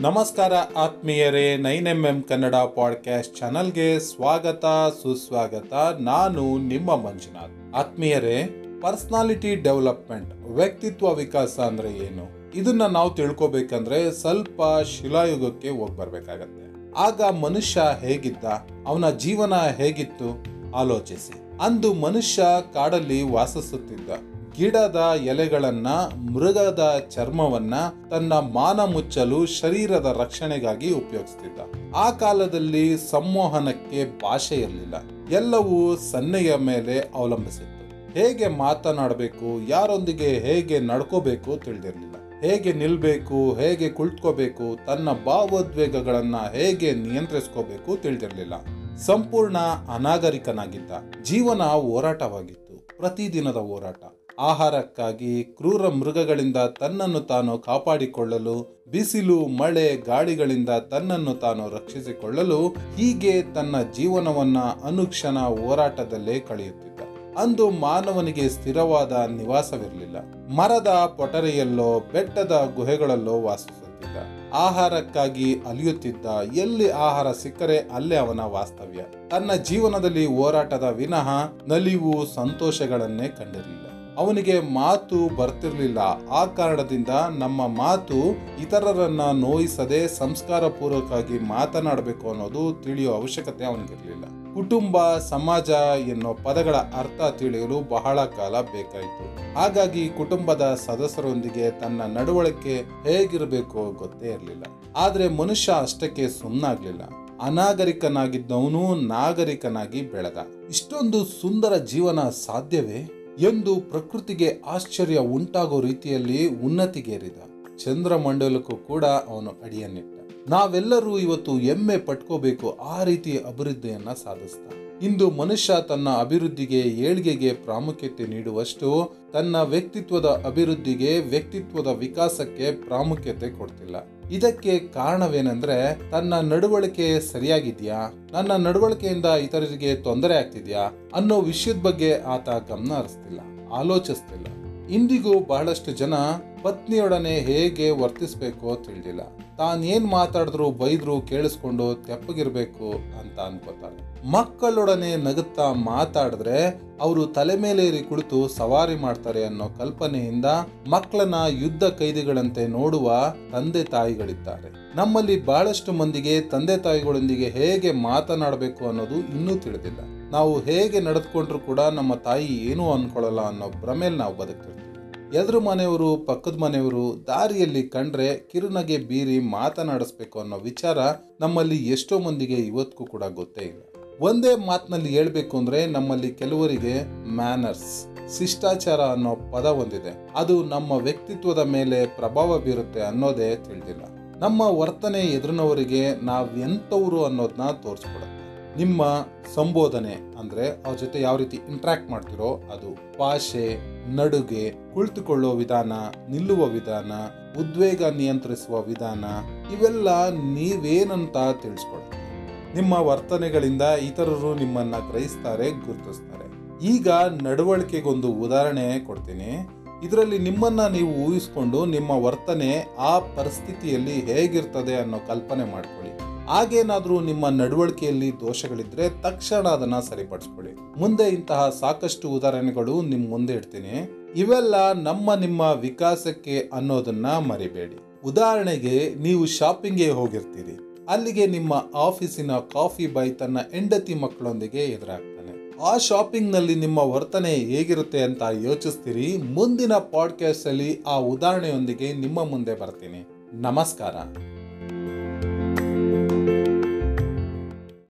ನಮಸ್ಕಾರ ಆತ್ಮೀಯರೇ, nine M M Kannada podcast ಚಾನಲ್ಗೆ ಸ್ವಾಗತ, ಸುಸ್ವಾಗತ. ನಾನು ನಿಮ್ಮ ಮಂಜುನಾಥ್. ಆತ್ಮೀಯರೇ, ಪರ್ಸನಾಲಿಟಿ ಡೆವಲಪ್ಮೆಂಟ್, ವ್ಯಕ್ತಿತ್ವ ವಿಕಾಸ ಅಂದ್ರೆ ಏನು? ಇದನ್ನ ನಾವು ತಿಳ್ಕೊಬೇಕಂದ್ರೆ ಸ್ವಲ್ಪ ಶಿಲಾಯುಗಕ್ಕೆ ಹೋಗಿ ಬರಬೇಕಾಗತ್ತೆ ಆಗ ಮನುಷ್ಯ ಹೇಗಿದ್ದ, ಅವನ ಜೀವನ ಹೇಗಿತ್ತು? ಆಲೋಚಿಸಿ. ಅಂದು ಮನುಷ್ಯ ಕಾಡಲ್ಲಿ ವಾಸಿಸುತ್ತಿದ್ದ ಗಿಡದ ಎಲೆಗಳನ್ನು, ಮೃಗದ ಚರ್ಮವನ್ನ ತನ್ನ ಮಾನ ಮುಚ್ಚಲು ಶರೀರದ ರಕ್ಷಣೆಗಾಗಿ ಉಪಯೋಗಿಸ್ತಿದ್ದ. ಆ ಕಾಲದಲ್ಲಿ ಸಂವಹನಕ್ಕೆ ಭಾಷೆ ಇರಲಿಲ್ಲ. ಎಲ್ಲವೂ ಸನ್ನೆಯ ಮೇಲೆ ಅವಲಂಬಿಸಿತ್ತು. ಹೇಗೆ ಮಾತನಾಡಬೇಕು, ಯಾರೊಂದಿಗೆ ಹೇಗೆ ನಡ್ಕೋಬೇಕು ತಿಳಿದಿರಲಿಲ್ಲ. ಹೇಗೆ ನಿಲ್ಲಬೇಕು ಹೇಗೆ ಕುಳಿತುಕೋಬೇಕು, ತನ್ನ ಭಾವೋದ್ವೇಗಗಳನ್ನು ಹೇಗೆ ನಿಯಂತ್ರಿಸ್ಕೋಬೇಕು ತಿಳಿದಿರಲಿಲ್ಲ. ಸಂಪೂರ್ಣ ಅನಾಗರಿಕನಾಗಿದ್ದ. ಜೀವನ ಹೋರಾಟವಾಗಿತ್ತು. ಪ್ರತಿದಿನದ ಹೋರಾಟ. ಆಹಾರಕ್ಕಾಗಿ ಕ್ರೂರ ಮೃಗಗಳಿಂದ ತನ್ನನ್ನು ತಾನು ಕಾಪಾಡಿಕೊಳ್ಳಲು, ಬಿಸಿಲು, ಮಳೆ, ಗಾಳಿಗಳಿಂದ ತನ್ನನ್ನು ತಾನು ರಕ್ಷಿಸಿಕೊಳ್ಳಲು ಹೀಗೆ ತನ್ನ ಜೀವನವನ್ನ ಅನುಕ್ಷಣ ಹೋರಾಟದಲ್ಲೇ ಕಳೆಯುತ್ತಿದ್ದ. ಅಂದು ಮಾನವನಿಗೆ ಸ್ಥಿರವಾದ ನಿವಾಸವಿರಲಿಲ್ಲ. ಮರದ ಪೊಟರೆಯಲ್ಲೋ, ಬೆಟ್ಟದ ಗುಹೆಗಳಲ್ಲೋ ವಾಸಿಸುತ್ತಿದ್ದ. ಆಹಾರಕ್ಕಾಗಿ ಅಲಿಯುತ್ತಿದ್ದ ಎಲ್ಲಿ ಆಹಾರ ಸಿಕ್ಕರೆ ಅಲ್ಲೇ ಅವನ ವಾಸ್ತವ್ಯ. ತನ್ನ ಜೀವನದಲ್ಲಿ ಹೋರಾಟದ ವಿನಃ ನಲಿವು, ಸಂತೋಷಗಳನ್ನೇ ಕಂಡಿರಲಿಲ್ಲ. ಅವನಿಗೆ ಮಾತು ಬರ್ತಿರಲಿಲ್ಲ. ಆ ಕಾರಣದಿಂದ ನಮ್ಮ ಮಾತು ಇತರರನ್ನ ನೋಯಿಸದೆ ಸಂಸ್ಕಾರಪೂರ್ವಕವಾಗಿ ಮಾತನಾಡಬೇಕು ಅನ್ನೋದು ತಿಳಿಯೋ ಅವಶ್ಯಕತೆ ಅವನಿಗಿರಲಿಲ್ಲ. ಕುಟುಂಬ, ಸಮಾಜ ಎನ್ನೋ ಪದಗಳ ಅರ್ಥ ತಿಳಿಯಲು ಬಹಳ ಕಾಲ ಬೇಕಾಯಿತು. ಹಾಗಾಗಿ ಕುಟುಂಬದ ಸದಸ್ಯರೊಂದಿಗೆ ತನ್ನ ನಡವಳಿಕೆ ಹೇಗಿರಬೇಕು ಗೊತ್ತೇ ಇರಲಿಲ್ಲ. ಆದರೆ ಮನುಷ್ಯ ಅಷ್ಟಕ್ಕೆ ಸುಮ್ಮನಾಗ್ಲಿಲ್ಲ ಅನಾಗರಿಕನಾಗಿದ್ದವನು ನಾಗರಿಕನಾಗಿ ಬೆಳೆದ. ಇಷ್ಟೊಂದು ಸುಂದರ ಜೀವನ ಸಾಧ್ಯವೇ? ಎಂದು ಪ್ರಕೃತಿಗೆ ಆಶ್ಚರ್ಯ ಉಂಟಾಗೋ ರೀತಿಯಲ್ಲಿ ಉನ್ನತಿಗೇರಿದ. ಚಂದ್ರಮಂಡಲಕ್ಕೂ ಕೂಡ ಅವನು ಅಡಿಯನ್ನಿಟ್ಟ. ನಾವೆಲ್ಲರೂ ಇವತ್ತು ಹೆಮ್ಮೆ ಪಟ್ಕೋಬೇಕು ಆ ರೀತಿ ಅಭಿವೃದ್ಧಿಯನ್ನ ಸಾಧಿಸ್ತಾ. ಇಂದು ಮನುಷ್ಯ ತನ್ನ ಅಭಿವೃದ್ಧಿಗೆ, ಏಳ್ಗೆಗೆ ಪ್ರಾಮುಖ್ಯತೆ ನೀಡುವಷ್ಟು ತನ್ನ ವ್ಯಕ್ತಿತ್ವದ ಅಭಿವೃದ್ಧಿಗೆ, ವ್ಯಕ್ತಿತ್ವದ ವಿಕಾಸಕ್ಕೆ ಪ್ರಾಮುಖ್ಯತೆ ಕೊಡ್ತಿಲ್ಲ. ಇದಕ್ಕೆ ಕಾರಣವೇನೆಂದ್ರೆ, ತನ್ನ ನಡವಳಿಕೆ ಸರಿಯಾಗಿದ್ಯಾ? ನನ್ನ ನಡವಳಿಕೆಯಿಂದ ಇತರರಿಗೆ ತೊಂದರೆ ಆಗ್ತಿದ್ಯಾ? ಅನ್ನೋ ವಿಷಯದ ಬಗ್ಗೆ ಆತ ಗಮನ ಹರಿಸ್ತಿಲ್ಲ, ಆಲೋಚಿಸ್ತಿಲ್ಲ. ಇಂದಿಗೂ ಬಹಳಷ್ಟು ಜನ ಪತ್ನಿಯೊಡನೆ ಹೇಗೆ ವರ್ತಿಸ್ಬೇಕು ತಿಳಿದಿಲ್ಲ. ತಾನೇನು ಮಾತಾಡಿದ್ರು ಬೈದ್ರು ಕೇಳಿಸ್ಕೊಂಡು ತೆಪ್ಪಗಿರಬೇಕು ಅಂತ ಅನ್ಕೋತಾಳೆ ಮಕ್ಕಳೊಡನೆ ನಗುತ್ತಾ ಮಾತಾಡಿದ್ರೆ ಅವರು ತಲೆ ಮೇಲೇರಿ ಕುಳಿತು ಸವಾರಿ ಮಾಡ್ತಾರೆ ಅನ್ನೋ ಕಲ್ಪನೆಯಿಂದ ಮಕ್ಕಳನ್ನ ಯುದ್ಧ ಕೈದಿಗಳಂತೆ ನೋಡುವ ತಂದೆ ತಾಯಿಗಳಿದ್ದಾರೆ. ನಮ್ಮಲ್ಲಿ ಬಹಳಷ್ಟು ಮಂದಿಗೆ ತಂದೆ ತಾಯಿಗಳೊಂದಿಗೆ ಹೇಗೆ ಮಾತನಾಡಬೇಕು ಅನ್ನೋದು ಇನ್ನೂ ತಿಳಿದಿಲ್ಲ. ನಾವು ಹೇಗೆ ನಡೆದುಕೊಂಡ್ರು ಕೂಡ ನಮ್ಮ ತಾಯಿ ಏನೂ ಅನ್ಕೊಳ್ಳಲ್ಲ ಅನ್ನೋ ಭ್ರಮೆಯಲ್ಲಿ ನಾವು ಬದುಕ್ತಿರ್ತೀವಿ. ಎದುರು ಮನೆಯವರು, ಪಕ್ಕದ ಮನೆಯವರು ದಾರಿಯಲ್ಲಿ ಕಂಡ್ರೆ ಕಿರುನಗೆ ಬೀರಿ ಮಾತನಾಡಿಸ್ಬೇಕು ಅನ್ನೋ ವಿಚಾರ ನಮ್ಮಲ್ಲಿ ಎಷ್ಟೋ ಮಂದಿಗೆ ಇವತ್ತಿಗೂ ಕೂಡ ಗೊತ್ತೇ ಇಲ್ಲ. ಒಂದೇ ಮಾತಿನಲ್ಲಿ ಹೇಳ್ಬೇಕು ಅಂದ್ರೆ ನಮ್ಮಲ್ಲಿ ಕೆಲವರಿಗೆ ಮ್ಯಾನರ್ಸ್ ಶಿಷ್ಟಾಚಾರ ಅನ್ನೋ ಪದ ಹೊಂದಿದೆ ಅದು ನಮ್ಮ ವ್ಯಕ್ತಿತ್ವದ ಮೇಲೆ ಪ್ರಭಾವ ಬೀರುತ್ತೆ ಅನ್ನೋದೇ ತಿಳಿದಿಲ್ಲ. ನಮ್ಮ ವರ್ತನೆ ಎದುರಿನವರಿಗೆ ನಾವ್ ಎಂಥವ್ರು ಅನ್ನೋದನ್ನ ತೋರಿಸ್ಕೊಡುತ್ತೆ ನಿಮ್ಮ ಸಂಬೋಧನೆ ಅಂದ್ರೆ ಅವ್ರ ಜೊತೆ ಯಾವ ರೀತಿ ಇಂಟ್ರ್ಯಾಕ್ಟ್ ಮಾಡ್ತಿರೋ ಅದು ಭಾಷೆ, ನಡುಗೆ, ಕುಳಿತುಕೊಳ್ಳೋ ವಿಧಾನ, ನಿಲ್ಲುವ ವಿಧಾನ, ಉದ್ವೇಗ ನಿಯಂತ್ರಿಸುವ ವಿಧಾನ, ಇವೆಲ್ಲ ನೀವೇನಂತ ತಿಳಿಸ್ಕೊಡುತ್ತೆ ನಿಮ್ಮ ವರ್ತನೆಗಳಿಂದ ಇತರರು ನಿಮ್ಮನ್ನ ಗ್ರಹಿಸ್ತಾರೆ, ಗುರುತಿಸ್ತಾರೆ. ಈಗ ನಡವಳಿಕೆಗೊಂದು ಉದಾಹರಣೆ ಕೊಡ್ತೀನಿ. ಇದರಲ್ಲಿ ನಿಮ್ಮನ್ನ ನೀವು ಊಹಿಸ್ಕೊಂಡು ನಿಮ್ಮ ವರ್ತನೆ ಆ ಪರಿಸ್ಥಿತಿಯಲ್ಲಿ ಹೇಗಿರ್ತದೆ ಅನ್ನೋ ಕಲ್ಪನೆ ಮಾಡ್ಕೊಳ್ಳಿ. ಹಾಗೇನಾದ್ರೂ ನಿಮ್ಮ ನಡವಳಿಕೆಯಲ್ಲಿ ದೋಷಗಳಿದ್ರೆ ತಕ್ಷಣ ಅದನ್ನು ಸರಿಪಡಿಸ್ಕೊಳ್ಳಿ. ಮುಂದೆ ಇಂತಹ ಸಾಕಷ್ಟು ಉದಾಹರಣೆಗಳು ನಿಮ್ಮ ಮುಂದೆ ಇಡ್ತೀನಿ. ಇವೆಲ್ಲ ನಮ್ಮ ನಿಮ್ಮ ವಿಕಾಸಕ್ಕೆ ಅನ್ನೋದನ್ನ ಮರಿಬೇಡಿ. ಉದಾಹರಣೆಗೆ, ನೀವು ಶಾಪಿಂಗ್ಗೆ ಹೋಗಿರ್ತೀರಿ. ಅಲ್ಲಿಗೆ ನಿಮ್ಮ ಆಫೀಸಿನ ಕಾಫಿ ಬಾಯ್ ತನ್ನ ಹೆಂಡತಿ ಮಕ್ಕಳೊಂದಿಗೆ ಎದುರಾಗ್ತಾನೆ. ಆ ಶಾಪಿಂಗ್ನಲ್ಲಿ ನಿಮ್ಮ ವರ್ತನೆ ಹೇಗಿರುತ್ತೆ ಅಂತ ಯೋಚಿಸ್ತೀರಿ. ಮುಂದಿನ ಪಾಡ್ಕಾಸ್ಟ್ ಅಲ್ಲಿ ಆ ಉದಾಹರಣೆಯೊಂದಿಗೆ ನಿಮ್ಮ ಮುಂದೆ ಬರ್ತೀನಿ. ನಮಸ್ಕಾರ.